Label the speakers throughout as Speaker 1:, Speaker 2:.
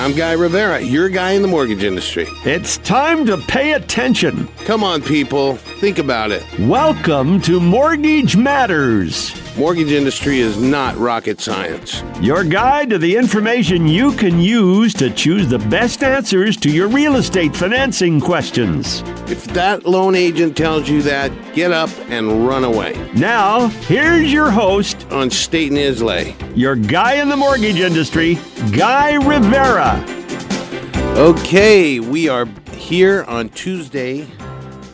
Speaker 1: I'm Guy Rivera, your guy in the mortgage industry.
Speaker 2: It's time to pay attention.
Speaker 1: Come on, people, think about it.
Speaker 2: Welcome to Mortgage Matters,
Speaker 1: Mortgage industry is not rocket science.
Speaker 2: your guide to the information you can use to choose the best answers to your real estate financing questions.
Speaker 1: If that loan agent tells you that, get up and run away.
Speaker 2: Now, here's your host,
Speaker 1: On State and Islay.
Speaker 2: your guy in the mortgage industry, Guy Rivera.
Speaker 1: Okay, we are here on Tuesday,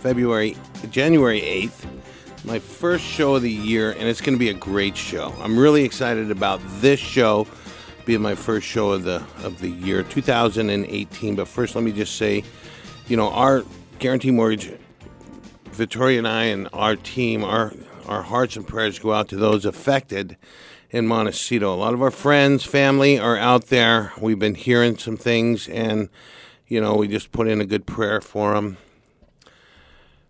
Speaker 1: February, January 8th. My first show of the year, and it's going to be a great show. I'm really excited about this show being my first show of the of the year 2018. But first, let me just say, you know, our Guarantee Mortgage, Victoria and I, and our team, our our hearts and prayers go out to those affected in Montecito. A lot of our friends, family are out there. We've been hearing some things, and you know, we just put in a good prayer for them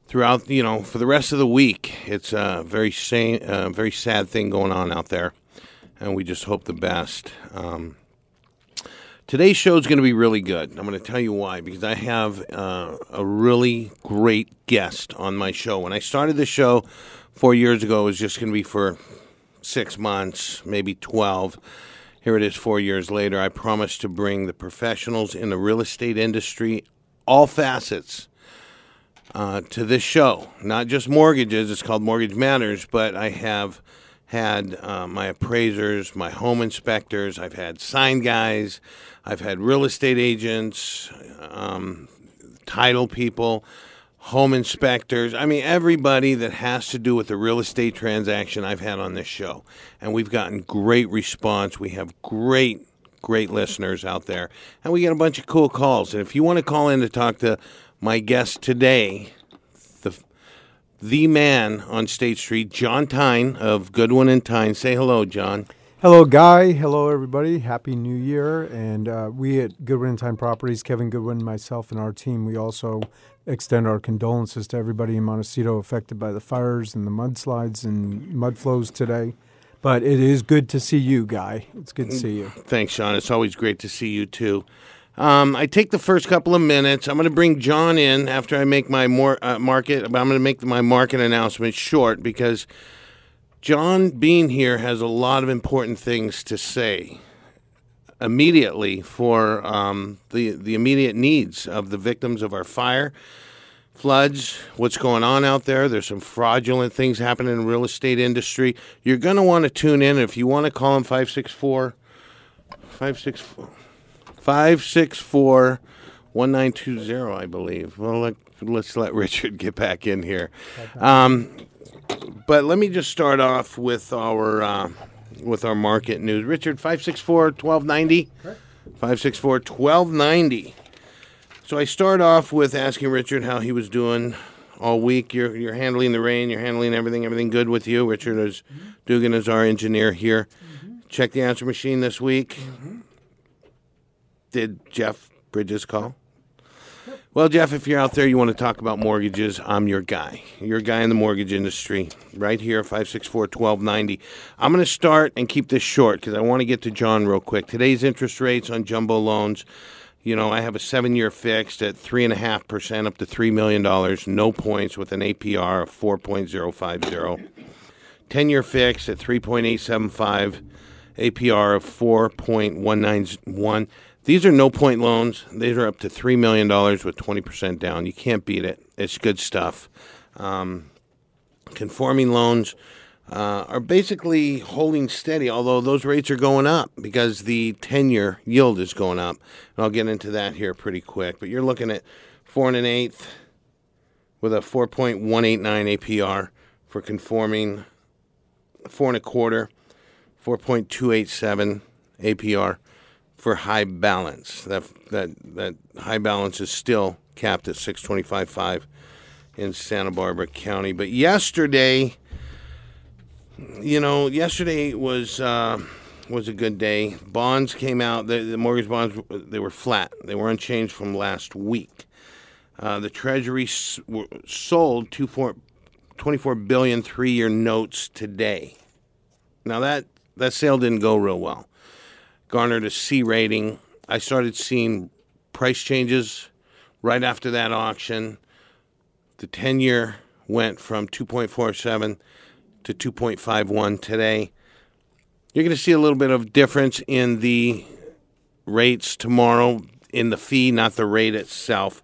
Speaker 1: throughout. You know, for the rest of the week, it's a very same, uh, very sad thing going on out there, and we just hope the best. Um, Today's show is going to be really good. I'm going to tell you why because I have uh, a really great guest on my show. When I started the show four years ago, it was just going to be for six months, maybe 12. Here it is four years later. I promised to bring the professionals in the real estate industry, all facets, uh, to this show. Not just mortgages, it's called Mortgage Matters, but I have had uh, my appraisers, my home inspectors, I've had sign guys, I've had real estate agents, um, title people, home inspectors. I mean, everybody that has to do with the real estate transaction I've had on this show. And we've gotten great response. We have great, great listeners out there. And we get a bunch of cool calls. And if you want to call in to talk to my guest today, the the man on State Street, John Tyne of Goodwin and Tyne. Say hello, John.
Speaker 3: Hello, Guy. Hello, everybody. Happy New Year. And uh, we at Goodwin and Tyne Properties, Kevin Goodwin, myself, and our team, we also extend our condolences to everybody in Montecito affected by the fires and the mudslides and mud flows today. But it is good to see you, Guy. It's good to see you.
Speaker 1: Thanks, Sean. It's always great to see you too. Um, I take the first couple of minutes. I'm going to bring John in after I make my more uh, market. I'm going to make my market announcement short because John being here has a lot of important things to say immediately for um, the the immediate needs of the victims of our fire, floods, what's going on out there. There's some fraudulent things happening in the real estate industry. You're going to want to tune in. If you want to call him 564 564 564 1920, I believe. Well, let, let's let Richard get back in here. Um, but let me just start off with our uh, with our market news. Richard, 564 1290. 564 1290. So I start off with asking Richard how he was doing all week. You're you're handling the rain. You're handling everything. Everything good with you. Richard is Dugan is our engineer here. Check the answer machine this week. Did Jeff Bridges call? Well, Jeff, if you're out there, you want to talk about mortgages, I'm your guy. Your guy in the mortgage industry, right here, 564 1290. I'm going to start and keep this short because I want to get to John real quick. Today's interest rates on jumbo loans, you know, I have a seven year fixed at 3.5% up to $3 million, no points with an APR of 4.050. 10 year fixed at 3.875, APR of 4.191. These are no point loans. These are up to $3 million with 20% down. You can't beat it. It's good stuff. Um, conforming loans uh, are basically holding steady, although those rates are going up because the 10 year yield is going up. And I'll get into that here pretty quick. But you're looking at four and an eighth with a 4.189 APR for conforming, four and a quarter, 4.287 APR for high balance. That that that high balance is still capped at 625.5 in Santa Barbara County. But yesterday, you know, yesterday was uh, was a good day. Bonds came out. The, the mortgage bonds they were flat. They were unchanged from last week. Uh, the Treasury s- sold two four, 24 billion three-year notes today. Now that that sale didn't go real well. Garnered a C rating I started seeing price changes right after that auction. The 10 year went from 2.47 to 2.51 today. You're going to see a little bit of difference in the rates tomorrow in the fee, not the rate itself.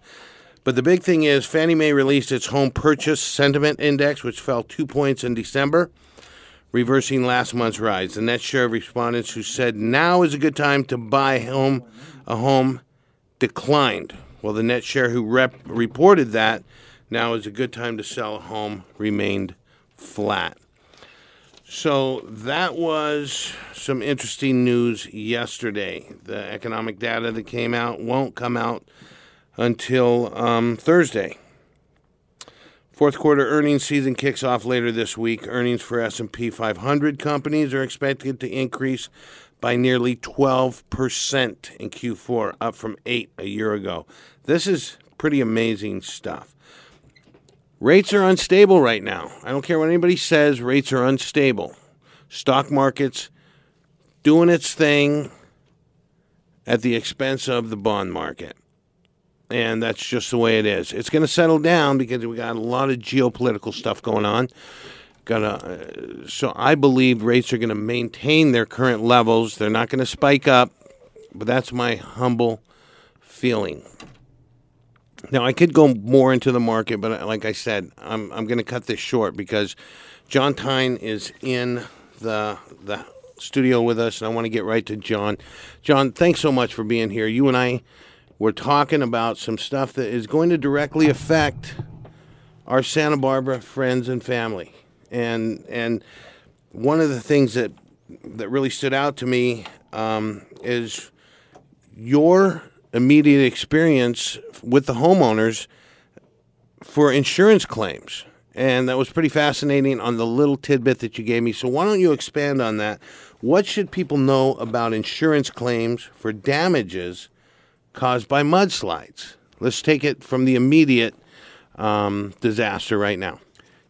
Speaker 1: But the big thing is Fannie Mae released its home purchase sentiment index, which fell two points in December, reversing last month's rise. The net share of respondents who said now is a good time to buy home a home declined. Well, the net share who rep- reported that now is a good time to sell a home remained flat. So that was some interesting news yesterday. The economic data that came out won't come out until um, Thursday. Fourth quarter earnings season kicks off later this week. Earnings for S&P 500 companies are expected to increase by nearly 12% in Q4, up from 8 a year ago. This is pretty amazing stuff. Rates are unstable right now. I don't care what anybody says, rates are unstable. Stock market's doing its thing at the expense of the bond market. And that's just the way it is. It's going to settle down because we got a lot of geopolitical stuff going on. Got uh, so I believe rates are going to maintain their current levels. They're not going to spike up, but that's my humble feeling. Now I could go more into the market, but uh, like I said, I'm I'm going to cut this short because John Tyne is in the the studio with us, and I want to get right to John. John, thanks so much for being here. You and I were talking about some stuff that is going to directly affect our Santa Barbara friends and family, and and one of the things that that really stood out to me um, is your immediate experience with the homeowners for insurance claims. And that was pretty fascinating on the little tidbit that you gave me. So, why don't you expand on that? What should people know about insurance claims for damages caused by mudslides? Let's take it from the immediate um, disaster right now.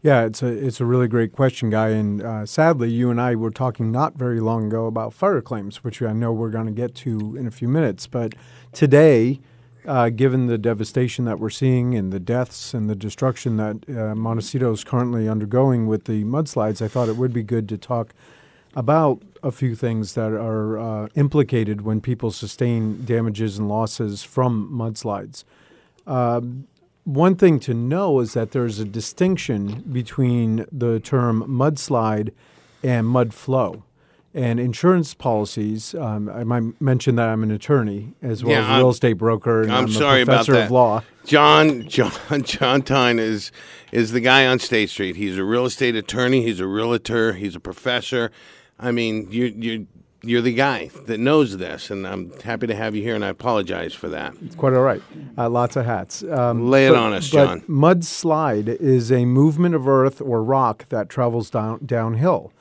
Speaker 3: Yeah, it's a it's a really great question, guy. And uh, sadly, you and I were talking not very long ago about fire claims, which I know we're going to get to in a few minutes. But today, uh, given the devastation that we're seeing and the deaths and the destruction that uh, Montecito is currently undergoing with the mudslides, I thought it would be good to talk about a few things that are uh, implicated when people sustain damages and losses from mudslides. Um, one thing to know is that there's a distinction between the term mudslide and mud flow and insurance policies. Um, I might mention that I'm an attorney as well
Speaker 1: Yeah,
Speaker 3: as a real estate broker, and
Speaker 1: I'm
Speaker 3: I'm,
Speaker 1: sorry
Speaker 3: a
Speaker 1: about that.
Speaker 3: of law.
Speaker 1: John John John Tyne is is the guy on State Street. He's a real estate attorney. He's a realtor. He's a professor. I mean, you you you're the guy that knows this, and I'm happy to have you here. And I apologize for that.
Speaker 3: It's quite all right. Uh, lots of hats. Um,
Speaker 1: Lay it
Speaker 3: but-
Speaker 1: on us,
Speaker 3: but
Speaker 1: John.
Speaker 3: Mudslide is a movement of earth or rock that travels down downhill.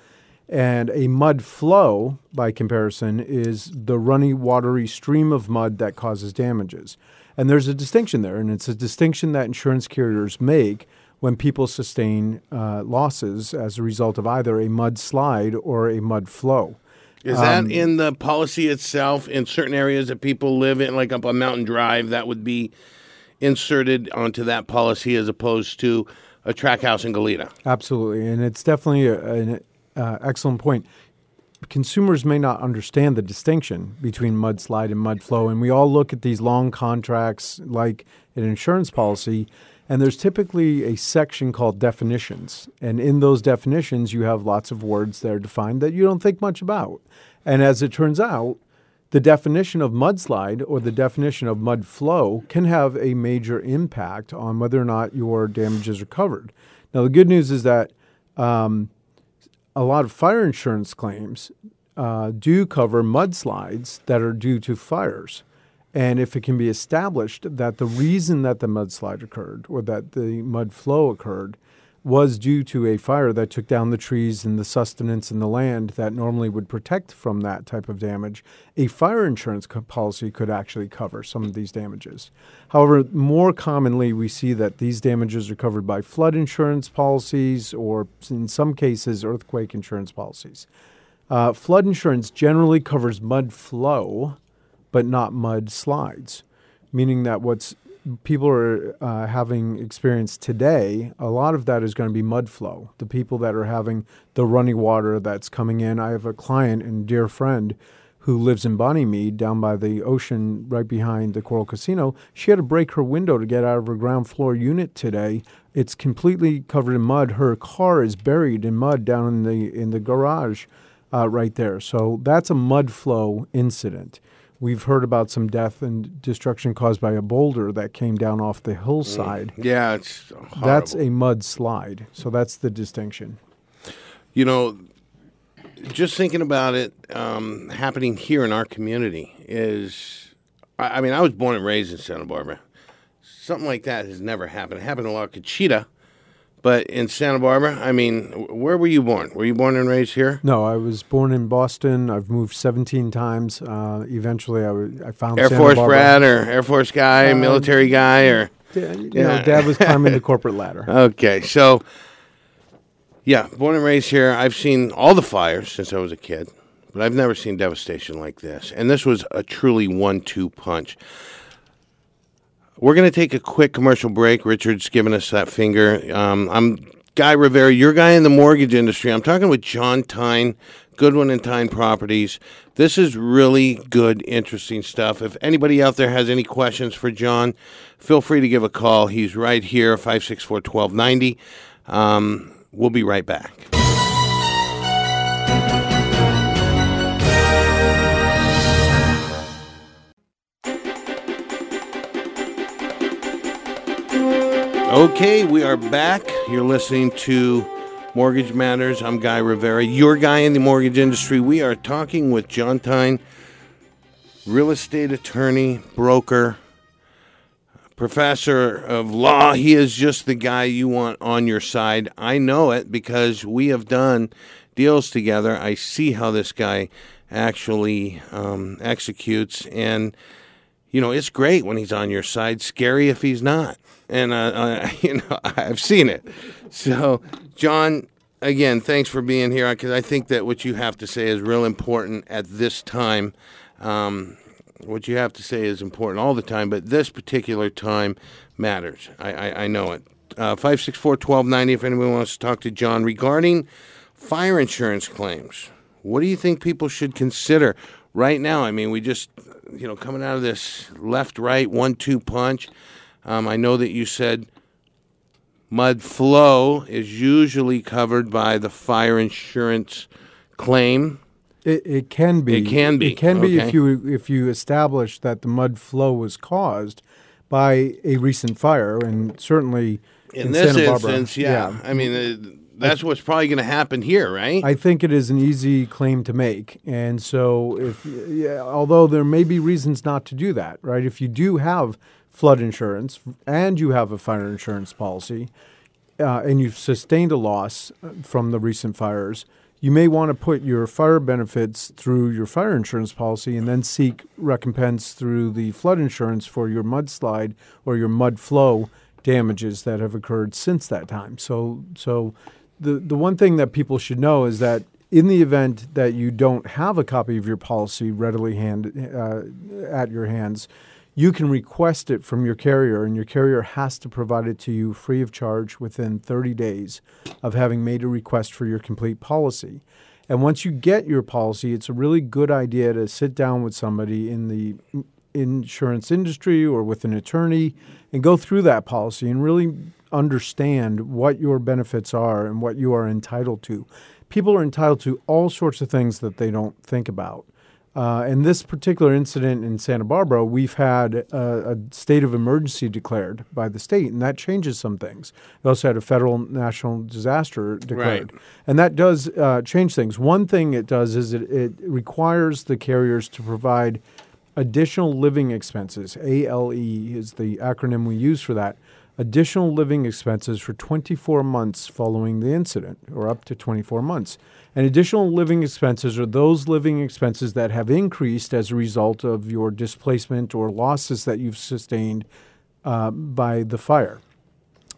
Speaker 3: And a mud flow, by comparison, is the runny, watery stream of mud that causes damages. And there's a distinction there, and it's a distinction that insurance carriers make when people sustain uh, losses as a result of either a mudslide or a mud flow.
Speaker 1: Is
Speaker 3: Um,
Speaker 1: that in the policy itself? In certain areas that people live in, like up on Mountain Drive, that would be inserted onto that policy as opposed to a track house in Goleta.
Speaker 3: Absolutely, and it's definitely a, an uh, excellent point. Consumers may not understand the distinction between mudslide and mud flow, and we all look at these long contracts like an insurance policy, and there's typically a section called definitions, and in those definitions, you have lots of words that are defined that you don't think much about. And as it turns out, the definition of mudslide or the definition of mud flow can have a major impact on whether or not your damages are covered. Now, the good news is that um, a lot of fire insurance claims uh, do cover mudslides that are due to fires. And if it can be established that the reason that the mudslide occurred or that the mud flow occurred was due to a fire that took down the trees and the sustenance in the land that normally would protect from that type of damage, a fire insurance co- policy could actually cover some of these damages. However, more commonly, we see that these damages are covered by flood insurance policies or, in some cases, earthquake insurance policies. Uh, flood insurance generally covers mud flow, but not mud slides, meaning that what's people are uh, having experienced today, a lot of that is going to be mud flow. The people that are having the running water that's coming in. I have a client and dear friend who lives in Bonnymede down by the ocean right behind the Coral Casino. She had to break her window to get out of her ground floor unit today. It's completely covered in mud. Her car is buried in mud down in the in the garage uh, right there. So that's a mud flow incident. We've heard about some death and destruction caused by a boulder that came down off the hillside.
Speaker 1: Mm. Yeah, it's horrible.
Speaker 3: That's a mud slide. So that's the distinction.
Speaker 1: You know, just thinking about it um, happening here in our community is, I, I mean, I was born and raised in Santa Barbara. Something like that has never happened. It happened a lot of Conchita, but in Santa Barbara, I mean, where were you born? Were you born and raised here?
Speaker 3: No, I was born in Boston. I've moved 17 times. Uh, eventually, I, w- I found
Speaker 1: Air
Speaker 3: Santa
Speaker 1: Force
Speaker 3: Barbara.
Speaker 1: brat or Air Force guy,
Speaker 3: Uh,
Speaker 1: military guy, or
Speaker 3: Da- you
Speaker 1: Yeah.
Speaker 3: know, Dad was climbing the corporate ladder.
Speaker 1: okay, so yeah, born and raised here. I've seen all the fires since I was a kid, but I've never seen devastation like this. And this was a truly one-two punch. We're going to take a quick commercial break. Richard's giving us that finger. Um, I'm Guy Rivera, your guy in the mortgage industry. I'm talking with John Tyne, Goodwin and Tyne Properties. This is really good, interesting stuff. If anybody out there has any questions for John, feel free to give a call. He's right here, 564 1290. Um, we'll be right back. Okay, we are back. You're listening to Mortgage Matters. I'm Guy Rivera, your guy in the mortgage industry. We are talking with John Tyne, real estate attorney, broker, professor of law. He is just the guy you want on your side. I know it because we have done deals together. I see how this guy actually um, executes, and you know it's great when he's on your side. Scary if he's not. And uh, uh, you know I've seen it. So, John, again, thanks for being here because I think that what you have to say is real important at this time. Um, what you have to say is important all the time, but this particular time matters. I, I, I know it. Uh, 564 1290 if anyone wants to talk to John regarding fire insurance claims. What do you think people should consider right now? I mean, we just, you know, coming out of this left right one two punch. Um, I know that you said mud flow is usually covered by the fire insurance claim.
Speaker 3: It, it can be.
Speaker 1: It can be,
Speaker 3: It can be
Speaker 1: okay.
Speaker 3: if you if you establish that the mud flow was caused by a recent fire, and certainly
Speaker 1: In,
Speaker 3: in
Speaker 1: this
Speaker 3: Santa Barbara,
Speaker 1: instance, yeah. I mean, uh, that's what's probably going to happen here, right?
Speaker 3: I think it is an easy claim to make, and so if yeah, although there may be reasons not to do that, right? If you do have flood insurance and you have a fire insurance policy, uh, and you've sustained a loss uh, from the recent fires, you may want to put your fire benefits through your fire insurance policy and then seek recompense through the flood insurance for your mudslide or your mud flow damages that have occurred since that time. So, so the the one thing that people should know is that in the event that you don't have a copy of your policy readily hand uh, at your hands, you can request it from your carrier, and your carrier has to provide it to you free of charge within 30 days of having made a request for your complete policy. And once you get your policy, it's a really good idea to sit down with somebody in the insurance industry or with an attorney and go through that policy and really understand what your benefits are and what you are entitled to. People are entitled to all sorts of things that they don't think about. Uh, in this particular incident in Santa Barbara, we've had a, a state of emergency declared by the state, and that changes some things. We also had a federal national disaster declared,
Speaker 1: Right.
Speaker 3: and that does uh, change things. One thing it does is it, it requires the carriers to provide additional living expenses. ALE is the acronym we use for that. Additional living expenses for 24 months following the incident, or up to 24 months. And additional living expenses are those living expenses that have increased as a result of your displacement or losses that you've sustained uh, by the fire.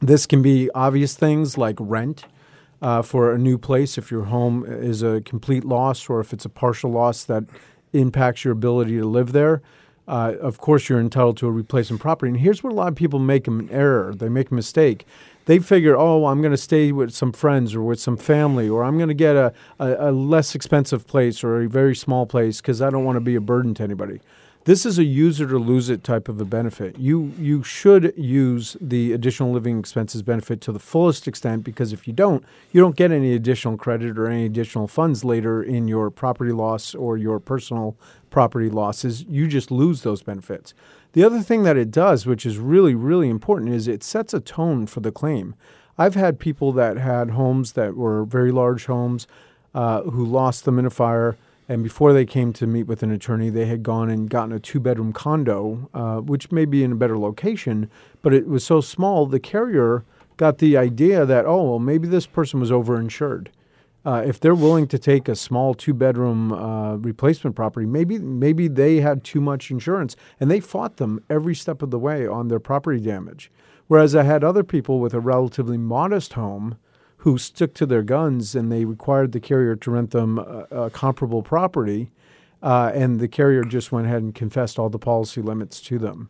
Speaker 3: This can be obvious things like rent uh, for a new place if your home is a complete loss or if it's a partial loss that impacts your ability to live there. Uh, of course you're entitled to a replacement property. And here's where a lot of people make an error. They make a mistake. They figure, oh, I'm going to stay with some friends or with some family, or I'm going to get a, a, a less expensive place or a very small place because I don't want to be a burden to anybody. This is a use it or lose it type of a benefit. You you should use the additional living expenses benefit to the fullest extent because if you don't, you don't get any additional credit or any additional funds later in your property loss or your personal property losses. You just lose those benefits. The other thing that it does, which is really really important, is it sets a tone for the claim. I've had people that had homes that were very large homes uh, who lost them in a fire and before they came to meet with an attorney, they had gone and gotten a two bedroom condo, uh, which may be in a better location, but it was so small, the carrier got the idea that, oh, well, maybe this person was overinsured. Uh, if they're willing to take a small two bedroom uh, replacement property, maybe maybe they had too much insurance, and they fought them every step of the way on their property damage. Whereas I had other people with a relatively modest home who stuck to their guns and they required the carrier to rent them a, a comparable property, uh, and the carrier just went ahead and confessed all the policy limits to them.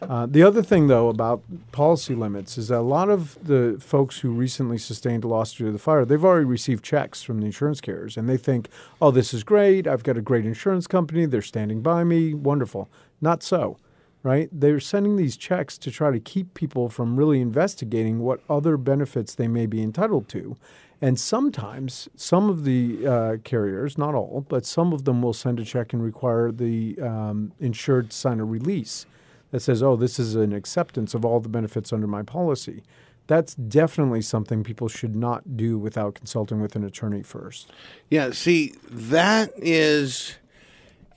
Speaker 3: Uh, the other thing, though, about policy limits is that a lot of the folks who recently sustained a loss due to the fire, they've already received checks from the insurance carriers, and they think, "Oh, this is great! I've got a great insurance company. They're standing by me. Wonderful." Not so right? They're sending these checks to try to keep people from really investigating what other benefits they may be entitled to. And sometimes some of the uh, carriers, not all, but some of them will send a check and require the um, insured to sign a release that says, oh, this is an acceptance of all the benefits under my policy. That's definitely something people should not do without consulting with an attorney first.
Speaker 1: Yeah, see, that is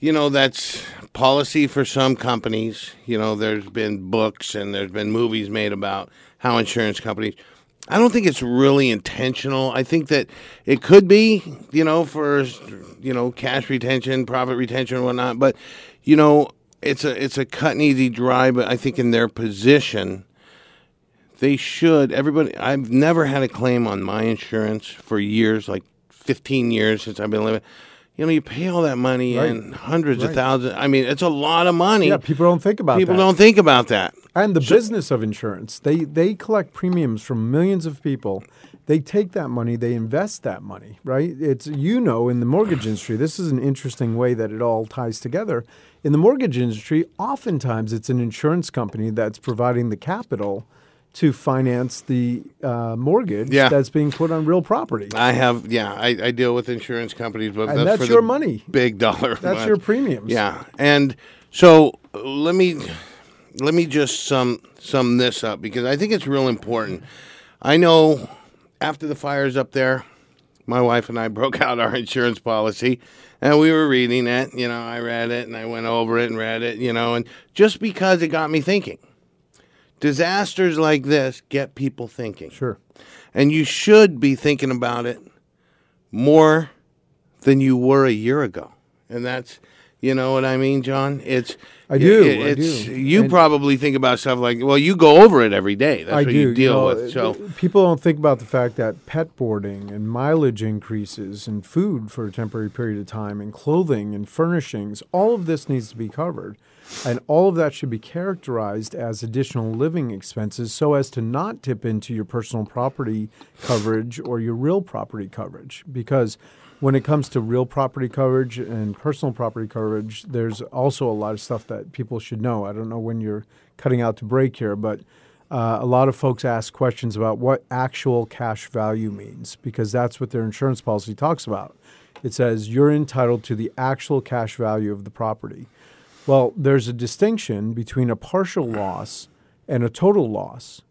Speaker 1: you know that's policy for some companies. You know there's been books and there's been movies made about how insurance companies i don't think it's really intentional. I think that it could be you know for you know cash retention profit retention and whatnot but you know it's a it's a cut and easy dry but i think in their position they should everybody i've never had a claim on my insurance for years like 15 years since i've been living you know, you pay all that money right. and hundreds right. of thousands. I mean, it's a lot of money.
Speaker 3: Yeah, people don't think about that.
Speaker 1: people
Speaker 3: that.
Speaker 1: don't think about that.
Speaker 3: And the so, business of insurance, they they collect premiums from millions of people. They take that money, they invest that money, right? It's you know, in the mortgage industry, this is an interesting way that it all ties together. In the mortgage industry, oftentimes it's an insurance company that's providing the capital to finance the uh, mortgage yeah. that's being put on real property.
Speaker 1: I have, yeah, I, I deal with insurance companies, but
Speaker 3: and
Speaker 1: that's,
Speaker 3: that's your money,
Speaker 1: big dollar.
Speaker 3: That's money. your premiums.
Speaker 1: Yeah, and so let me let me just sum sum this up because I think it's real important. I know after the fires up there, my wife and I broke out our insurance policy and we were reading it. You know, I read it and I went over it and read it. You know, and just because it got me thinking disasters like this get people thinking.
Speaker 3: Sure.
Speaker 1: And you should be thinking about it more than you were a year ago. And that's, you know what I mean, John? It's
Speaker 3: I do.
Speaker 1: It,
Speaker 3: it's,
Speaker 1: I do. You and probably think about stuff like, well, you go over it every day. That's
Speaker 3: I
Speaker 1: what
Speaker 3: do.
Speaker 1: you deal
Speaker 3: you know,
Speaker 1: with. So uh,
Speaker 3: people don't think about the fact that pet boarding and mileage increases and food for a temporary period of time and clothing and furnishings, all of this needs to be covered. And all of that should be characterized as additional living expenses so as to not tip into your personal property coverage or your real property coverage. Because when it comes to real property coverage and personal property coverage, there's also a lot of stuff that people should know. I don't know when you're cutting out to break here, but uh, a lot of folks ask questions about what actual cash value means because that's what their insurance policy talks about. It says you're entitled to the actual cash value of the property. Well, there's a distinction between a partial loss and a total loss.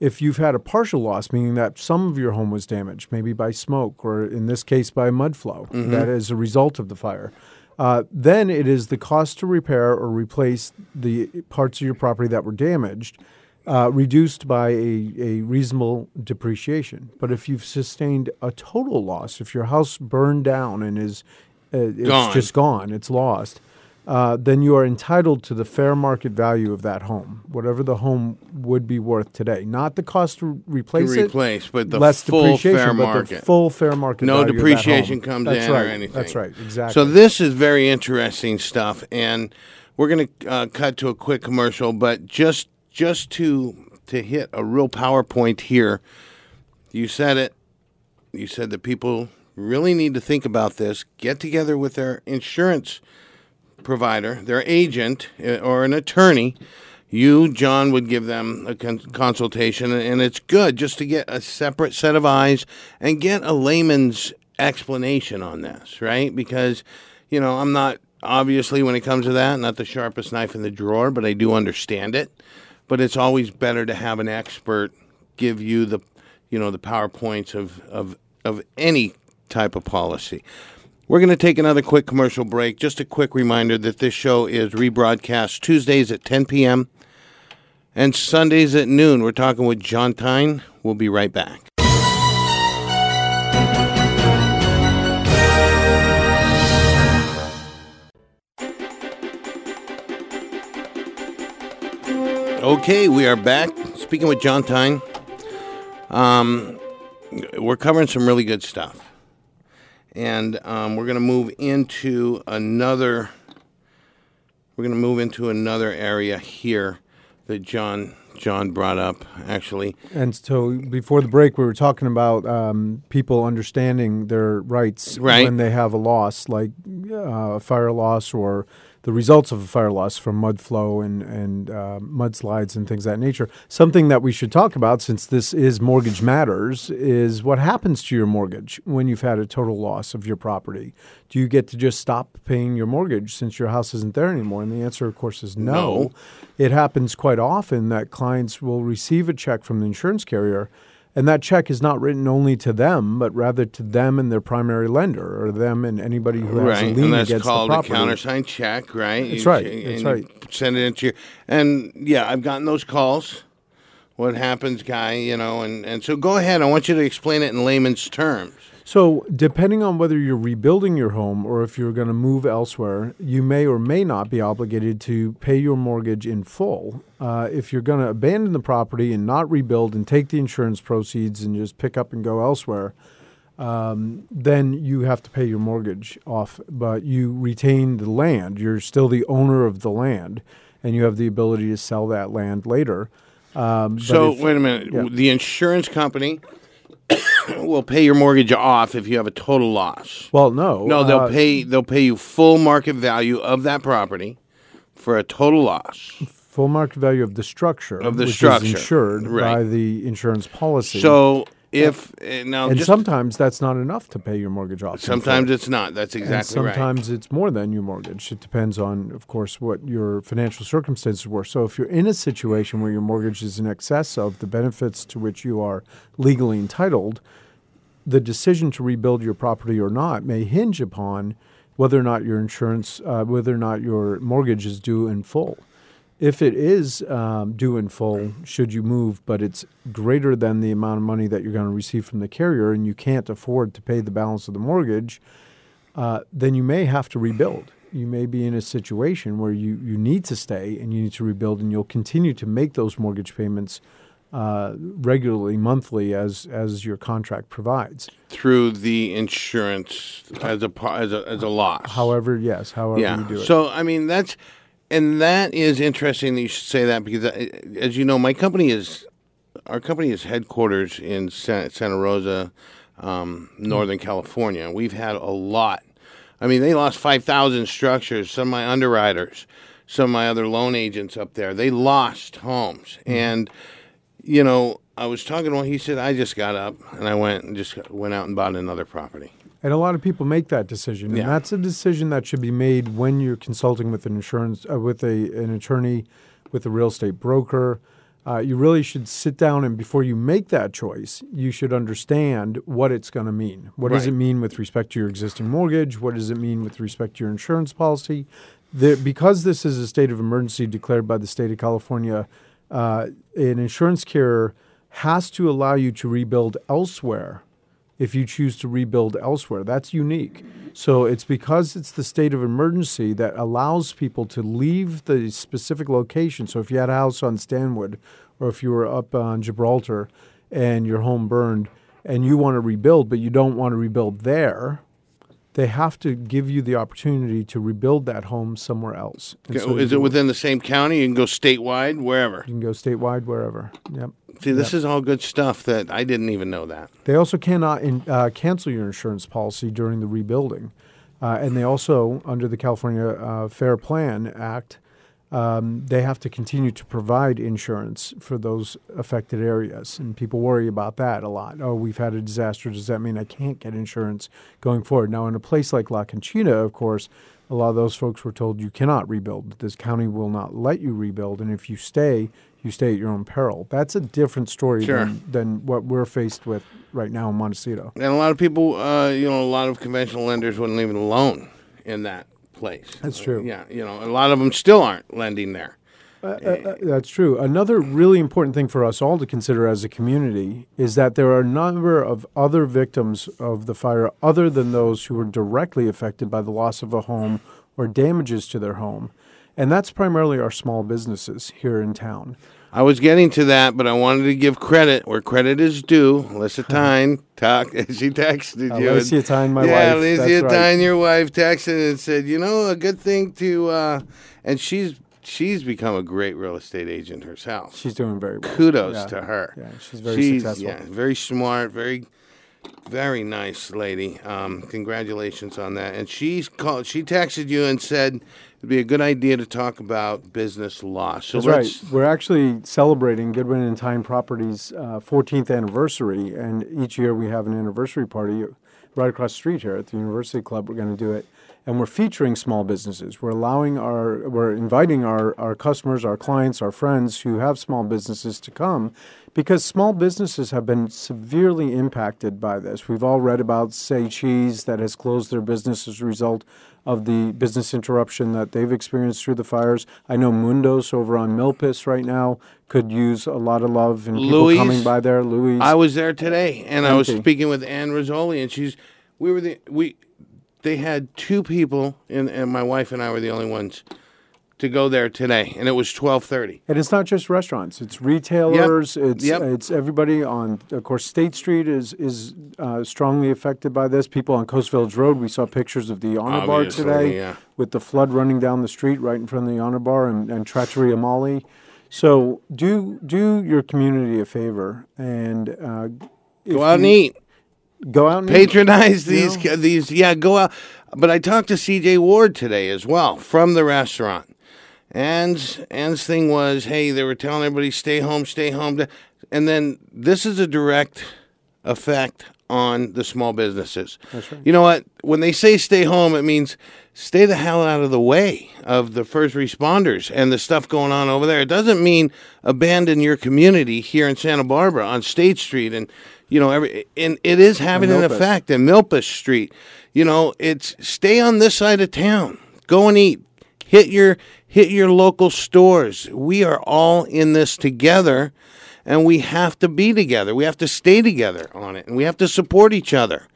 Speaker 3: If you've had a partial loss, meaning that some of your home was damaged, maybe by smoke or in this case by mud flow, mm-hmm. that is a result of the fire, uh, then it is the cost to repair or replace the parts of your property that were damaged. Uh, reduced by a, a reasonable depreciation. But if you've sustained a total loss, if your house burned down and is uh, it's
Speaker 1: gone.
Speaker 3: just gone, it's lost, uh, then you are entitled to the fair market value of that home, whatever the home would be worth today. Not the cost to replace
Speaker 1: to replace,
Speaker 3: it,
Speaker 1: but the
Speaker 3: less
Speaker 1: full
Speaker 3: depreciation,
Speaker 1: fair market.
Speaker 3: full fair market.
Speaker 1: No depreciation comes.
Speaker 3: That's
Speaker 1: in
Speaker 3: right.
Speaker 1: or anything.
Speaker 3: That's right. Exactly.
Speaker 1: So this is very interesting stuff, and we're going to uh, cut to a quick commercial, but just just to to hit a real PowerPoint here. You said it. You said that people really need to think about this. Get together with their insurance provider, their agent, uh, or an attorney. You, John, would give them a con- consultation, and it's good just to get a separate set of eyes and get a layman's explanation on this, right? Because, you know, I'm not obviously when it comes to that, not the sharpest knife in the drawer, but I do understand it. But it's always better to have an expert give you the, you know, the powerpoints of of of any type of policy. We're going to take another quick commercial break. Just a quick reminder that this show is rebroadcast Tuesdays at 10 p.m. and Sundays at noon. We're talking with John Tyne. We'll be right back. Okay, we are back. Speaking with John Tyne. Um, we're covering some really good stuff. And um, we're going to move into another. We're going to move into another area here that John John brought up actually.
Speaker 3: And so before the break, we were talking about um, people understanding their rights
Speaker 1: Right.
Speaker 3: when they have a loss, like uh, a fire loss or the results of a fire loss from mud flow and, and uh, mudslides and things of that nature. Something that we should talk about, since this is Mortgage Matters, is what happens to your mortgage when you've had a total loss of your property. Do you get to just stop paying your mortgage since your house isn't there anymore? And the answer, of course, is no.
Speaker 1: No.
Speaker 3: It happens quite often that clients will receive a check from the insurance carrier, and that check is not written only to them, but rather to them and their primary lender, or them and anybody who has
Speaker 1: right,
Speaker 3: a lien
Speaker 1: and that's
Speaker 3: against
Speaker 1: called
Speaker 3: the
Speaker 1: a countersigned check, right?
Speaker 3: That's
Speaker 1: You-
Speaker 3: right,
Speaker 1: and
Speaker 3: that's right.
Speaker 1: Send it into your, and yeah, I've gotten those calls. What happens, guy? You know, and and so go ahead. I want you to explain it in layman's terms.
Speaker 3: So, depending on whether you're rebuilding your home or if you're going to move elsewhere, you may or may not be obligated to pay your mortgage in full. Uh, if you're going to abandon the property and not rebuild and take the insurance proceeds and just pick up and go elsewhere, um, then you have to pay your mortgage off, but you retain the land. You're still the owner of the land, and you have the ability to sell that land later. Um,
Speaker 1: So
Speaker 3: if-
Speaker 1: wait a minute.
Speaker 3: yeah.
Speaker 1: The insurance company will pay your mortgage off if you have a total loss.
Speaker 3: well, no,
Speaker 1: No, they'll
Speaker 3: uh,
Speaker 1: pay. They'll pay you full market value of that property for a total loss.
Speaker 3: full market value of the structure
Speaker 1: Of the structure,
Speaker 3: is insured
Speaker 1: right.
Speaker 3: by the insurance policy.
Speaker 1: So if uh, now
Speaker 3: and
Speaker 1: just
Speaker 3: sometimes that's not enough to pay your mortgage off.
Speaker 1: sometimes it's not. That's
Speaker 3: and
Speaker 1: exactly right.
Speaker 3: sometimes it's more than your mortgage. It depends on, of course, what your financial circumstances were. So if you're in a situation where your mortgage is in excess of the benefits to which you are legally entitled, the decision to rebuild your property or not may hinge upon whether or not your insurance, uh, whether or not your mortgage is due in full. If it is um, due in full, should you move, but it's greater than the amount of money that you're going to receive from the carrier, and you can't afford to pay the balance of the mortgage, uh, then you may have to rebuild. You may be in a situation where you, you need to stay and you need to rebuild, and you'll continue to make those mortgage payments uh, regularly, monthly, as as your contract provides.
Speaker 1: through the insurance as a as a as a loss.
Speaker 3: However, yes, however
Speaker 1: yeah.
Speaker 3: you do it.
Speaker 1: So I mean that's and that is interesting that you should say that because uh, as you know, my company is our company is headquarters in Santa Rosa, um, Northern California. We've had a lot. I mean, they lost five thousand structures. Some of my underwriters, some of my other loan agents up there, they lost homes and you know, I was talking to one. He said, "I just got up and I went and just went out and bought another property."
Speaker 3: And a lot of people make that decision,
Speaker 1: Yeah.
Speaker 3: and that's a decision that should be made when you're consulting with an insurance, uh, with a an attorney, with a real estate broker. Uh, you really should sit down and before you make that choice, you should understand what it's going to mean. What does it mean with respect to your existing mortgage? What does it mean with respect to your insurance policy? The, because this is a state of emergency declared by the state of California, uh, an insurance carrier has to allow you to rebuild elsewhere if you choose to rebuild elsewhere. That's unique. So it's because it's the state of emergency that allows people to leave the specific location. So if you had a house on Stanwood or if you were up on Gibraltar and your home burned and you want to rebuild, but you don't want to rebuild there, they have to give you the opportunity to rebuild that home somewhere else. And so
Speaker 1: is it within the same county? You can go statewide, wherever.
Speaker 3: You can go statewide, wherever. Yep.
Speaker 1: See, this is all good stuff that I didn't even know that.
Speaker 3: They also cannot in, uh, cancel your insurance policy during the rebuilding. Uh, and they also, under the California uh, Fair Plan Act, um, they have to continue to provide insurance for those affected areas. And people worry about that a lot. Oh, we've had a disaster. Does that mean I can't get insurance going forward? Now, in a place like La Conchita, of course, a lot of those folks were told you cannot rebuild. This county will not let you rebuild. And if you stay, you stay at your own peril. That's a different story
Speaker 1: Sure.
Speaker 3: than, than what we're faced with right now in Montecito.
Speaker 1: And a lot of people, uh, you know, a lot of conventional lenders wouldn't leave it alone in that place.
Speaker 3: That's true.
Speaker 1: Yeah, you know, a lot of them still aren't lending there.
Speaker 3: Uh, that's true. Another really important thing for us all to consider as a community is that there are a number of other victims of the fire other than those who were directly affected by the loss of a home or damages to their home. And that's primarily our small businesses here in town.
Speaker 1: I was getting to that, but I wanted to give credit where credit is due. Alyssa Tyne talk. She texted you.
Speaker 3: Alicia Tyne, my
Speaker 1: yeah,
Speaker 3: wife,
Speaker 1: Alicia
Speaker 3: that's right.
Speaker 1: Tyne, your wife, texted and said, you know, a good thing to, uh, and she's she's become a great real estate agent herself.
Speaker 3: She's doing very well.
Speaker 1: Kudos
Speaker 3: Yeah.
Speaker 1: to her.
Speaker 3: Yeah, she's very
Speaker 1: she's,
Speaker 3: successful.
Speaker 1: Yeah, very smart, very, very nice lady. Um, congratulations on that. And she's called. She texted you and said it'd be a good idea to talk about business loss. So
Speaker 3: That's right. We're actually celebrating Goodwin and Tyne Properties' uh, 14th anniversary, and each year we have an anniversary party right across the street here at the University Club. We're going to do it, and we're featuring small businesses. We're allowing our, we're inviting our, our customers, our clients, our friends who have small businesses to come, because small businesses have been severely impacted by this. We've all read about Say Cheese that has closed their business as a result of the business interruption that they've experienced through the fires. I know Mundos over on Milpas right now could use a lot of love and people
Speaker 1: Louis,
Speaker 3: coming by there. Louis,
Speaker 1: I was there today, and I was speaking with Ann Rizzoli, and she's. We were the we. They had two people, and, and my wife and I were the only ones to go there today, and it was twelve thirty.
Speaker 3: and it's not just restaurants; it's retailers. It's
Speaker 1: Yep.
Speaker 3: it's everybody on. Of course, State Street is is uh, strongly affected by this. People on Coast Village Road. We saw pictures of the Honor Bar today,
Speaker 1: yeah.
Speaker 3: with the flood running down the street right in front of the Honor Bar and, and Trattoria Mollie. So do do your community a favor and uh,
Speaker 1: Go out and eat.
Speaker 3: Go out and eat.
Speaker 1: patronize
Speaker 3: You
Speaker 1: these
Speaker 3: know?
Speaker 1: these yeah go out but i talked to cj ward today as well from the restaurant and Ann's thing was hey they were telling everybody stay home stay home. And then this is a direct effect on the small businesses.
Speaker 3: That's right.
Speaker 1: you know what? When they say stay home it means stay the hell out of the way of the first responders and the stuff going on over there. It doesn't mean abandon your community here in santa barbara on state street and you know every and it is having an effect in milpas street. You know it's stay on this side of town. Go and eat. Hit your hit your local stores. We are all in this together and we have to be together. We have to stay together on it and we have to support each other.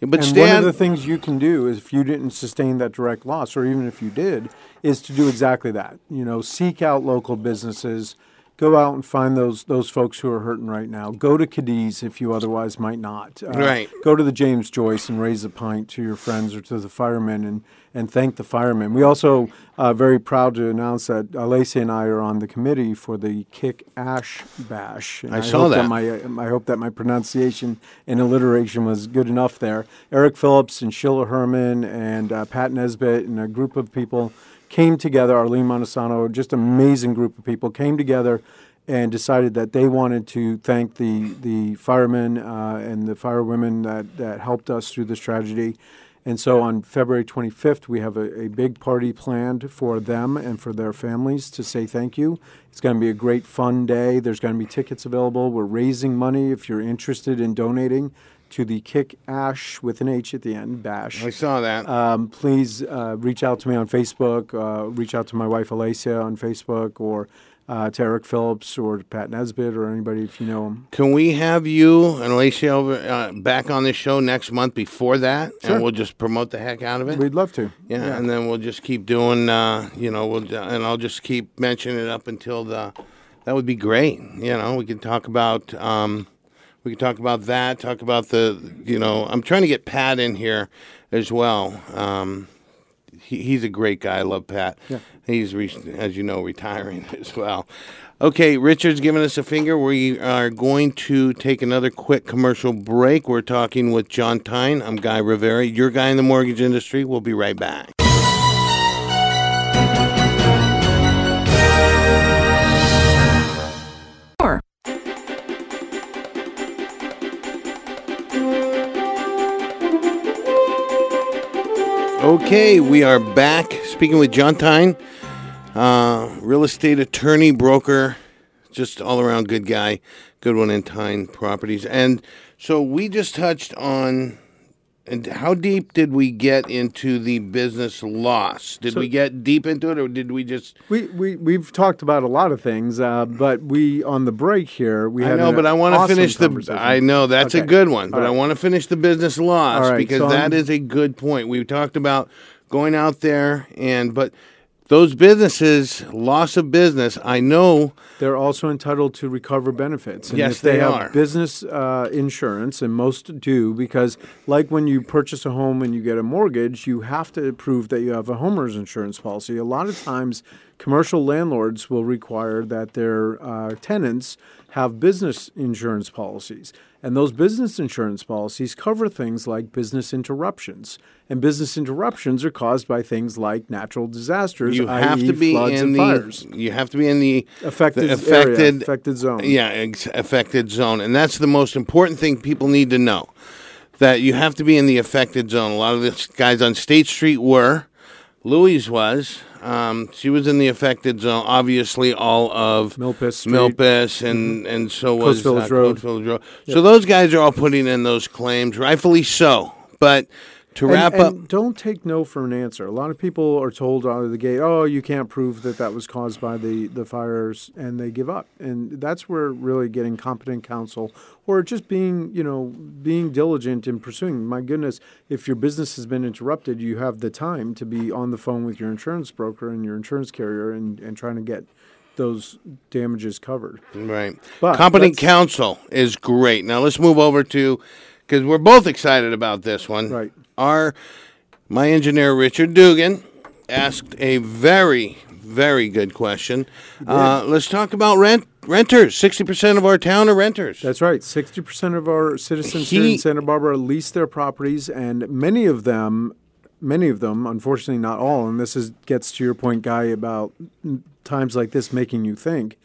Speaker 1: But
Speaker 3: And
Speaker 1: stay
Speaker 3: one of the things you can do is if you didn't sustain that direct loss, or even if you did, is to do exactly that. You know, seek out local businesses, go out and find those those folks who are hurting right now. Go to Cadiz if you otherwise might not. Uh,
Speaker 1: Right.
Speaker 3: Go to the James Joyce and raise a pint to your friends or to the firemen and and thank the firemen. We also uh, very proud to announce that Alessia and I are on the committee for the Kick Ash Bash. And
Speaker 1: I saw
Speaker 3: hope
Speaker 1: that.
Speaker 3: my uh, I hope that my pronunciation and alliteration was good enough there. Eric Phillips and Sheila Herman and uh, Pat Nesbitt and a group of people came together. Arlene Montesano, just amazing group of people came together and decided that they wanted to thank the the firemen uh, and the firewomen that that helped us through this tragedy. And so on February 25th, we have a, a big party planned for them and for their families to say thank you. It's going to be a great fun day. There's going to be tickets available. We're raising money if you're interested in donating to the Kick Ash with an H at the end, Bash.
Speaker 1: I saw that.
Speaker 3: Um, please uh, reach out to me on Facebook, uh, reach out to my wife Alicia on Facebook, or uh, to Eric Phillips or Pat Nesbitt or anybody if you know him.
Speaker 1: Can we have you and Alicia over, uh, back on the show next month before that,
Speaker 3: Sure.
Speaker 1: and we'll just promote the heck out of it?
Speaker 3: We'd love to.
Speaker 1: yeah, and then we'll just keep doing. Uh, you know, we'll and I'll just keep mentioning it up until the. That would be great. You know, we can talk about. Um, We can talk about that. Talk about the, you know, I'm trying to get Pat in here as well. Um, he, he's a great guy. I love Pat.
Speaker 3: Yeah.
Speaker 1: He's, re- as you know, retiring as well. Okay, Richard's giving us a finger. We are going to take another quick commercial break. We're talking with John Tyne. I'm Guy Rivera, your guy in the mortgage industry. We'll be right back. Okay, we are back speaking with John Tyne, uh, real estate attorney, broker, just all around good guy, Goodwin and Tyne Properties. And so we just touched on. And how deep did we get into the business loss? Did
Speaker 3: So-
Speaker 1: we get deep into it, or did we just?
Speaker 3: We, we, we've talked about a lot of things, uh, but we, on the break here, we
Speaker 1: I
Speaker 3: had
Speaker 1: know, but I want to
Speaker 3: awesome
Speaker 1: finish the. I know that's a good one, but
Speaker 3: All
Speaker 1: I want to finish the business loss
Speaker 3: right,
Speaker 1: because
Speaker 3: so
Speaker 1: that
Speaker 3: I'm-
Speaker 1: is a good point. We talked about going out there and, but those businesses, loss of business. I know.
Speaker 3: They're also entitled to recover benefits. And
Speaker 1: Yes,
Speaker 3: if they,
Speaker 1: they
Speaker 3: have
Speaker 1: are.
Speaker 3: business uh, insurance, and most do, because like when you purchase a home and you get a mortgage, you have to prove that you have a homeowner's insurance policy. A lot of times, commercial landlords will require that their uh, tenants have business insurance policies. And those business insurance policies cover things like business interruptions. And business interruptions are caused by things like natural disasters,
Speaker 1: You have to be in
Speaker 3: and
Speaker 1: the.
Speaker 3: fires.
Speaker 1: You have to be in the
Speaker 3: Affected,
Speaker 1: the
Speaker 3: affected, affected zone.
Speaker 1: Yeah, ex- affected zone, and that's the most important thing people need to know. That you have to be in the affected zone. A lot of the guys on State Street were. Louise was. Um, she was in the affected zone. Obviously, all of
Speaker 3: Milpas Street.
Speaker 1: Milpas, and and so was
Speaker 3: Coast Village
Speaker 1: uh,
Speaker 3: Road.
Speaker 1: Coast Village Road. So those guys are all putting in those claims, rightfully so. But to wrap
Speaker 3: and
Speaker 1: up,
Speaker 3: don't take no for an answer. A lot of people are told out of the gate, "Oh, you can't prove that that was caused by the the fires," and they give up. And that's where really getting competent counsel, or just being, you know, being diligent in pursuing. My goodness, if your business has been interrupted, you have the time to be on the phone with your insurance broker and your insurance carrier, and and trying to get those damages covered.
Speaker 1: Right.
Speaker 3: But
Speaker 1: Competent counsel is great. Now let's move over to because we're both excited about this one.
Speaker 3: Right.
Speaker 1: Our my engineer Richard Dugan asked a very very good question. Uh, let's talk about rent renters. Sixty percent of our town are renters.
Speaker 3: That's right. Sixty percent of our citizens here in Santa Barbara lease their properties, and many of them, many of them, unfortunately not all, and this is gets to your point, Guy, about times like this making you think.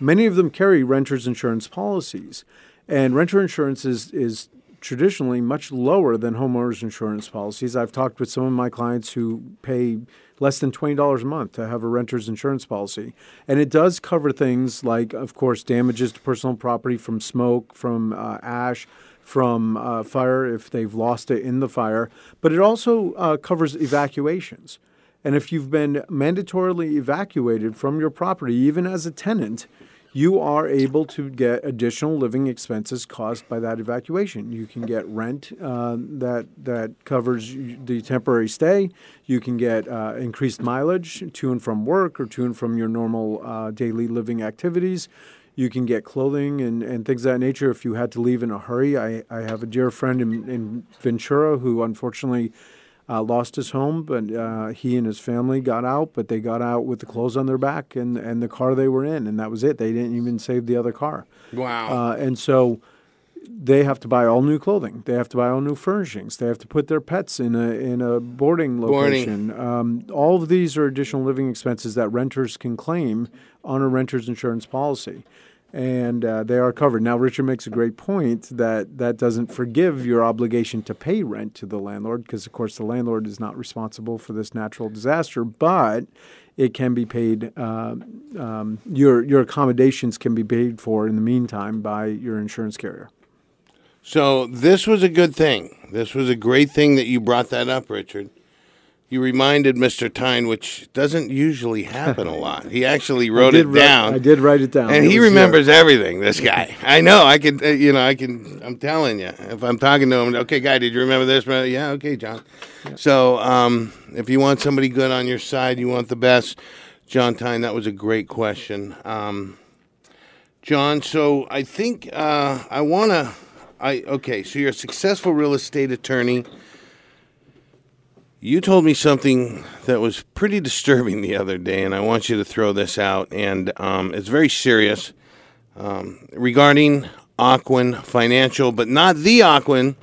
Speaker 3: Many of them carry renters insurance policies, and renter insurance is is traditionally much lower than homeowners insurance policies. I've talked with some of my clients who pay less than $20 a month to have a renter's insurance policy. And it does cover things like, of course, damages to personal property from smoke, from uh, ash, from uh, fire if they've lost it in the fire. But it also uh, covers evacuations. And if you've been mandatorily evacuated from your property, even as a tenant, you are able to get additional living expenses caused by that evacuation. You can get rent uh, that that covers the temporary stay. You can get uh, increased mileage to and from work or to and from your normal uh, daily living activities. You can get clothing and, and things of that nature if you had to leave in a hurry. I, I have a dear friend in, in Ventura who unfortunately uh, lost his home, but uh, he and his family got out, but they got out with the clothes on their back and, and the car they were in, and that was it. They didn't even save the other car.
Speaker 1: Wow.
Speaker 3: Uh, and so they have to buy all new clothing. They have to buy all new furnishings. They have to put their pets in a in a boarding location. Um, all of these are additional living expenses that renters can claim on a renter's insurance policy, and uh, they are covered. Now, Richard makes a great point that that doesn't forgive your obligation to pay rent to the landlord because, of course, the landlord is not responsible for this natural disaster, but it can be paid. Uh, um, your your accommodations can be paid for in the meantime by your insurance carrier.
Speaker 1: So this was a good thing. This was a great thing that you brought that up, Richard. You reminded Mr. Tyne, which doesn't usually happen a lot. He actually wrote it
Speaker 3: write-
Speaker 1: down.
Speaker 3: I did write it down.
Speaker 1: and
Speaker 3: It
Speaker 1: he
Speaker 3: uh,
Speaker 1: remembers everything. This guy, I know. I can, uh, you know, I can. I'm telling you, if I'm talking to him, okay, guy, did you remember this? Yeah, okay, John. So, um, if you want somebody good on your side, you want the best. John Tyne, that was a great question. Um, John, so I think uh, I want to I okay. So you're a successful real estate attorney. You told me something that was pretty disturbing the other day, and I want you to throw this out. And um, it's very serious um, regarding Ocwen Financial, but not the Ocwen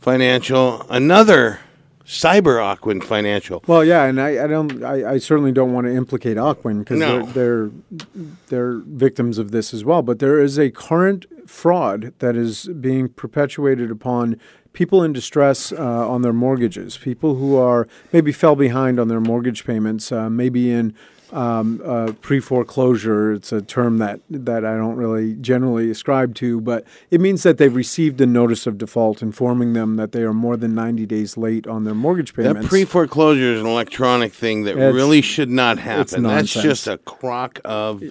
Speaker 1: Financial, another cyber Ocwen Financial.
Speaker 3: Well, yeah, and I, I don't, I, I certainly don't want to implicate Ocwen because
Speaker 1: No.
Speaker 3: they're, they're they're victims of this as well. But there is a current fraud that is being perpetuated upon people in distress uh, on their mortgages, people who are maybe fell behind on their mortgage payments, uh, maybe in um, uh, pre-foreclosure. It's a term that that I don't really generally ascribe to, but it means that they've received a notice of default informing them that they are more than 90 days late on their mortgage payments.
Speaker 1: That pre foreclosure is an electronic thing that
Speaker 3: It's-
Speaker 1: really should not happen. That's just a crock of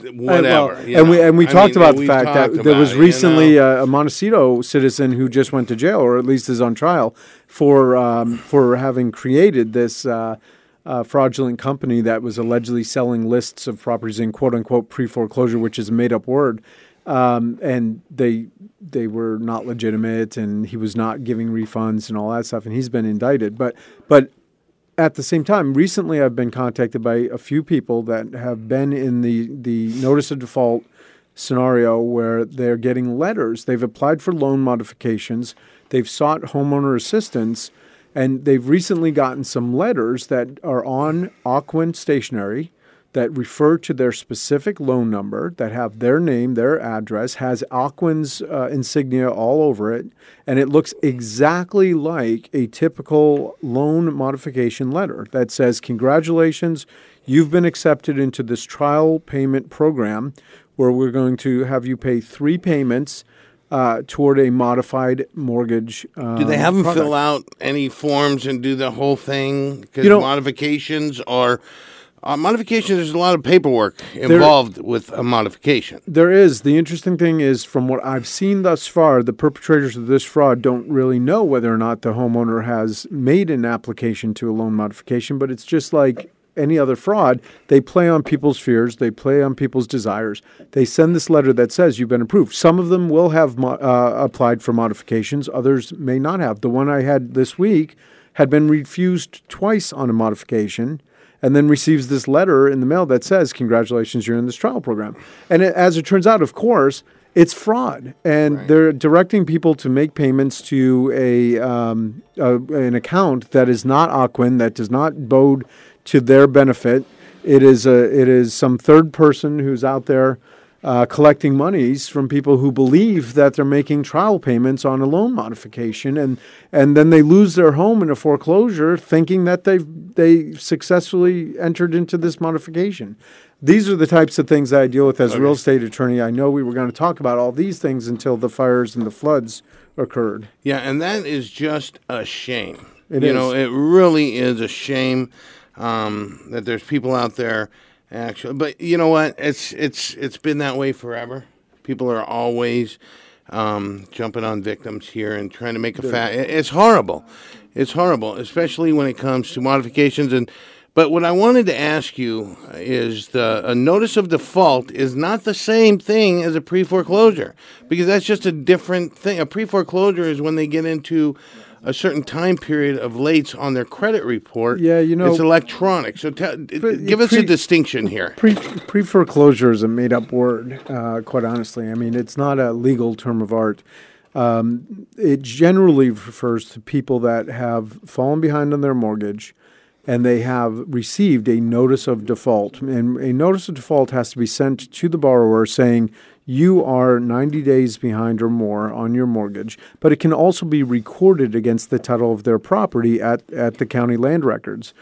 Speaker 3: And,
Speaker 1: whatever.
Speaker 3: well,
Speaker 1: you
Speaker 3: and we and we
Speaker 1: I
Speaker 3: talked
Speaker 1: mean,
Speaker 3: about the fact that there was
Speaker 1: it, you
Speaker 3: recently
Speaker 1: know.
Speaker 3: a, a Montecito citizen who just went to jail, or at least is on trial for um, for having created this. Uh, uh, fraudulent company that was allegedly selling lists of properties in quote unquote pre foreclosure, which is a made up word, um, and they they were not legitimate, and he was not giving refunds and all that stuff, and he's been indicted. But but at the same time, recently I've been contacted by a few people that have been in the, the notice of default scenario where they're getting letters. They've applied for loan modifications, they've sought homeowner assistance, and they've recently gotten some letters that are on Ocwen stationery that refer to their specific loan number, that have their name, their address, has Ocwen's uh, insignia all over it, and it looks exactly like a typical loan modification letter that says, Congratulations, you've been accepted into this trial payment program where we're going to have you pay three payments. Uh, toward a modified mortgage. Uh,
Speaker 1: Do they have them
Speaker 3: product.
Speaker 1: fill out any forms and do the whole thing? Because
Speaker 3: You know-
Speaker 1: modifications are uh, modifications. There's a lot of paperwork involved with a modification.
Speaker 3: There is. The interesting thing is, from what I've seen thus far, the perpetrators of this fraud don't really know whether or not the homeowner has made an application to a loan modification, but it's just like any other fraud. They play on people's fears, they play on people's desires. They send this letter that says you've been approved. Some of them will have mo- uh, applied for modifications, others may not have. The one I had this week had been refused twice on a modification and then receives this letter in the mail that says, Congratulations, you're in this trial program. And it, as it turns out, of course, it's fraud. And they're directing people to make payments to a, um, a an account that is not Ocwen, that does not bode to their benefit. It is a it is some third person who's out there uh, collecting monies from people who believe that they're making trial payments on a loan modification, and and then they lose their home in a foreclosure, thinking that they they successfully entered into this modification. These are the types of things I deal with as a real estate attorney. I know we were going to talk about all these things until the fires and the floods occurred.
Speaker 1: Yeah, and that is just a shame.
Speaker 3: It
Speaker 1: you
Speaker 3: is.
Speaker 1: know, it really is a shame um, that there's people out there actually. But you know what? It's it's it's been that way forever. People are always um, jumping on victims here and trying to make a fat. It's horrible. It's horrible, especially when it comes to modifications and. But what I wanted to ask you is the a notice of default is not the same thing as a pre foreclosure because that's just a different thing. A pre foreclosure is when they get into a certain time period of lates on their credit report.
Speaker 3: Yeah, you know-
Speaker 1: it's electronic. So tell give us a distinction here.
Speaker 3: Pre pre foreclosure is a made up word, uh, quite honestly. I mean, it's not a legal term of art. Um, it generally refers to people that have fallen behind on their mortgage and they have received a notice of default. And a notice of default has to be sent to the borrower saying, you are 90 days behind or more on your mortgage, but it can also be recorded against the title of their property at, at the county land records.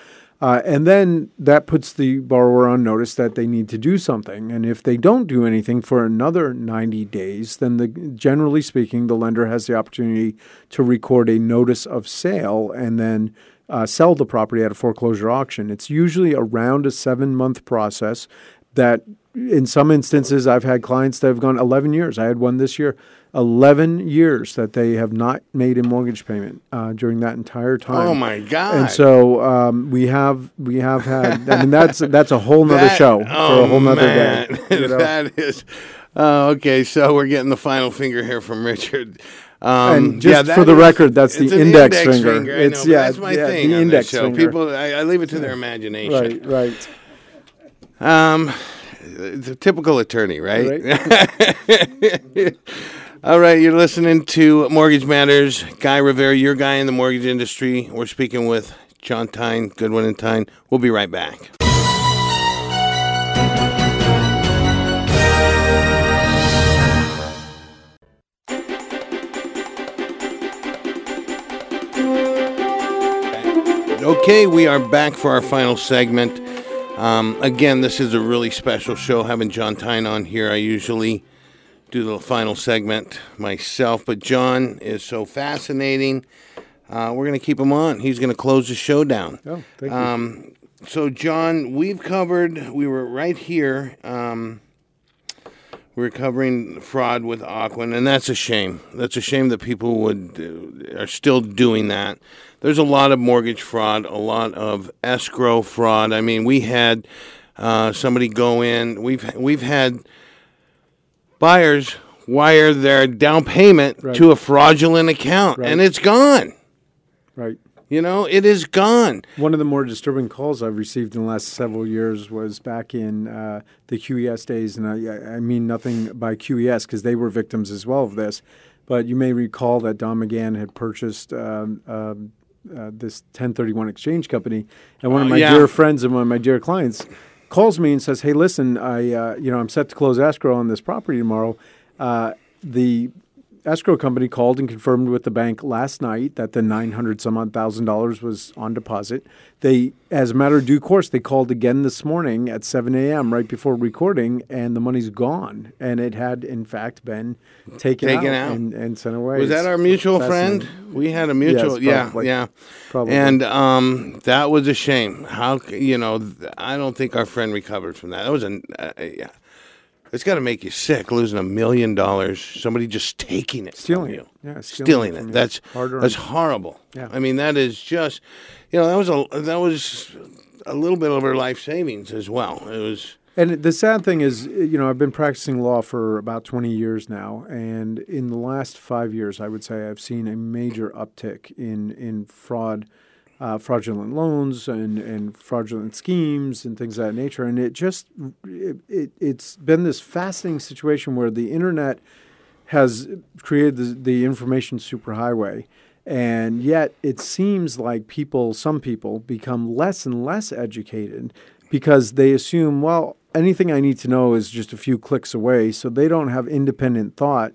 Speaker 3: Uh, and then that puts the borrower on notice that they need to do something. And if they don't do anything for another 90 days, then the, generally speaking, the lender has the opportunity to record a notice of sale and then uh, sell the property at a foreclosure auction. It's usually around a seven month process that in some instances I've had clients that have gone 11 years. I had one this year, 11 years that they have not made a mortgage payment uh, during that entire time.
Speaker 1: Oh my God!
Speaker 3: And so um, we have we have had. I mean, that's that's a whole nother
Speaker 1: That-
Speaker 3: show for
Speaker 1: oh,
Speaker 3: a whole nother
Speaker 1: man.
Speaker 3: day. you know?
Speaker 1: that is. Uh, okay, so we're getting the final finger here from Richard. Um,
Speaker 3: And just
Speaker 1: that
Speaker 3: for the
Speaker 1: is-
Speaker 3: record, that's the
Speaker 1: an
Speaker 3: index finger.
Speaker 1: I know,
Speaker 3: It's-
Speaker 1: but
Speaker 3: yeah,
Speaker 1: that's my
Speaker 3: yeah,
Speaker 1: thing.
Speaker 3: the
Speaker 1: on
Speaker 3: index
Speaker 1: this show.
Speaker 3: finger.
Speaker 1: People, I, I leave it to their imagination.
Speaker 3: Right, right.
Speaker 1: Um, it's a typical attorney, right?
Speaker 3: Right.
Speaker 1: All right, you're listening to Mortgage Matters. Guy Rivera, your guy in the mortgage industry. We're speaking with John Tyne, Goodwin and Tyne. We'll be right back. Okay, we are back for our final segment. Um, again, this is a really special show having John Tyne on here. I usually do the final segment myself, but John is so fascinating. Uh, we're going to keep him on. He's going to close the show down.
Speaker 3: Oh, thank you.
Speaker 1: Um, so, John, we've covered, we were right here. Um, we were covering fraud with Ocwen, and that's a shame. That's a shame that people would uh, are still doing that. There's a lot of mortgage fraud, a lot of escrow fraud. I mean, we had uh, somebody go in. We've we've had buyers wire their down payment
Speaker 3: Right.
Speaker 1: to a fraudulent account,
Speaker 3: Right.
Speaker 1: and it's gone.
Speaker 3: right.
Speaker 1: You know, it is gone.
Speaker 3: One of the more disturbing calls I've received in the last several years was back in uh, the QES days, and I, I mean nothing by QES because they were victims as well of this. But you may recall that Don McGann had purchased um, um, uh, this 1031 exchange company, and one of
Speaker 1: Oh,
Speaker 3: my
Speaker 1: yeah.
Speaker 3: dear friends and one of my dear clients calls me and says, "Hey, listen, I uh, you know I'm set to close escrow on this property tomorrow. Uh, the escrow company called and confirmed with the bank last night that the 900 some odd thousand dollars was on deposit. They, as a matter of due course, they called again this morning at 7 a.m. right before recording, and the money's gone. And it had, in fact, been taken,
Speaker 1: Taken
Speaker 3: out,
Speaker 1: out.
Speaker 3: And, and sent away.
Speaker 1: Was that our mutual friend? We had a mutual, yeah,
Speaker 3: probably.
Speaker 1: yeah.
Speaker 3: Probably.
Speaker 1: And um, that was a shame. How you know? I don't think our friend recovered from that. That was a uh, yeah. It's got to make you sick losing a million dollars. Somebody just taking it,
Speaker 3: Stealing
Speaker 1: you.
Speaker 3: it. Yeah, stealing
Speaker 1: stealing
Speaker 3: it
Speaker 1: it.
Speaker 3: from you.
Speaker 1: That's that's horrible.
Speaker 3: Yeah.
Speaker 1: I mean, that is just, you know, that was a that was a little bit of her life savings as well. It was.
Speaker 3: And the sad thing is, you know, I've been practicing law for about 20 years now, and in the last five years, I would say I've seen a major uptick in in fraud, uh, fraudulent loans, and and fraudulent schemes and things of that nature. And it just it, it, it's been this fascinating situation where the internet has created the, the information superhighway. And yet, it seems like people, some people, become less and less educated because they assume, well, anything I need to know is just a few clicks away. So they don't have independent thought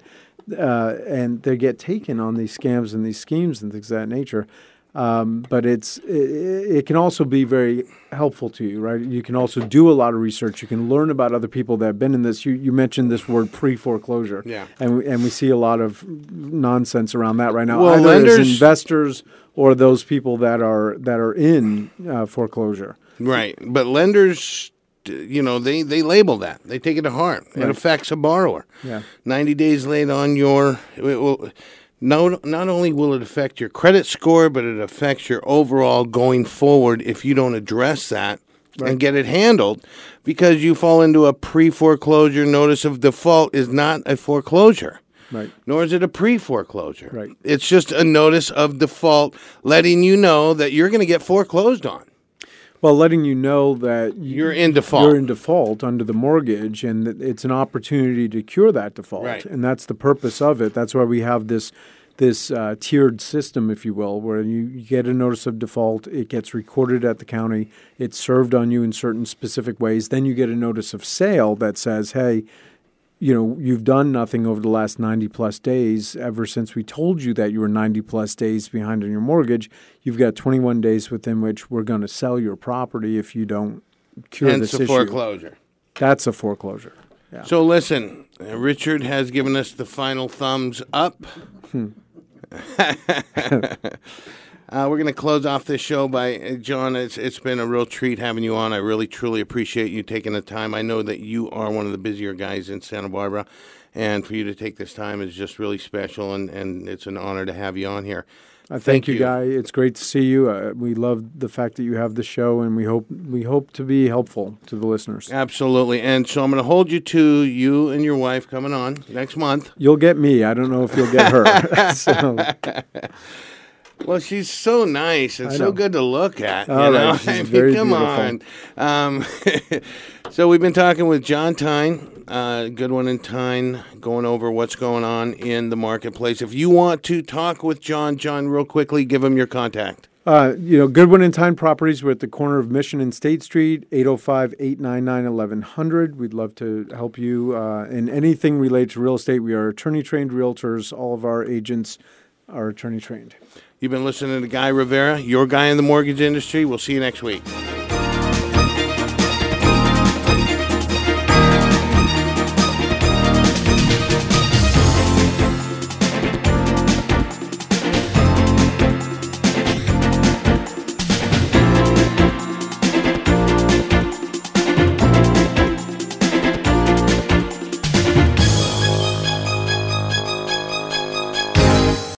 Speaker 3: uh, and they get taken on these scams and these schemes and things of that nature. Um, but it's it, it can also be very helpful to you, right? You can also do a lot of research. You can learn about other people that have been in this. You, you mentioned this word pre foreclosure,
Speaker 1: Yeah.
Speaker 3: and we, and we see a lot of nonsense around that right now.
Speaker 1: Well,
Speaker 3: either
Speaker 1: lenders-
Speaker 3: as investors or those people that are that are in uh, foreclosure.
Speaker 1: Right, but lenders, you know, they they label that. They take it to heart. It affects a borrower.
Speaker 3: Yeah.
Speaker 1: ninety days late on your. Will, no, not only will it affect your credit score, but it affects your overall going forward if you don't address that and get it handled, because you fall into a pre foreclosure notice of default is not a foreclosure.
Speaker 3: Right.
Speaker 1: Nor is it a pre foreclosure.
Speaker 3: Right.
Speaker 1: It's just a notice of default letting you know that you're going to get foreclosed on.
Speaker 3: Well, letting you know that you-
Speaker 1: You're in default.
Speaker 3: You're in default under the mortgage, and it's an opportunity to cure that default.
Speaker 1: Right.
Speaker 3: And that's the purpose of it. That's why we have this this uh, tiered system, if you will, where you, get a notice of default, it gets recorded at the county, it's served on you in certain specific ways. Then you get a notice of sale that says, "Hey." You know, you've done nothing over the last 90 plus days ever since we told you that you were 90 plus days behind on your mortgage. You've got 21 days within which we're going to sell your property if you don't cure
Speaker 1: Hence
Speaker 3: this
Speaker 1: the
Speaker 3: issue.
Speaker 1: foreclosure.
Speaker 3: That's a foreclosure. Yeah.
Speaker 1: So listen, Richard has given us the final thumbs up. uh, we're going to close off this show by uh, John. It's it's been a real treat having you on. I really truly appreciate you taking the time. I know that you are one of the busier guys in Santa Barbara, and for you to take this time is just really special, and, and it's an honor to have you on here.
Speaker 3: I thank,
Speaker 1: Thank
Speaker 3: you. Guy. It's great to see you. Uh, we love the fact that you have the show, and we hope we hope to be helpful to the listeners.
Speaker 1: Absolutely. And so I'm going to hold you to you and your wife coming on next month.
Speaker 3: You'll get me. I don't know if you'll get her. so,
Speaker 1: Well, she's so nice and so good to look at.
Speaker 3: All
Speaker 1: you know?
Speaker 3: right,
Speaker 1: I mean, come on. Um, so we've been talking with John Tyne, uh, Goodwin and Tyne, going over what's going on in the marketplace. If you want to talk with John, John, real quickly, give him your contact.
Speaker 3: uh, you know, Goodwin and Tyne Properties. We're at the corner of Mission and State Street, 805-899-1100. We'd love to help you uh, in anything related to real estate. We are attorney-trained realtors. All of our agents are attorney-trained.
Speaker 1: You've been listening to Guy Rivera, your guy in the mortgage industry. We'll see you next week.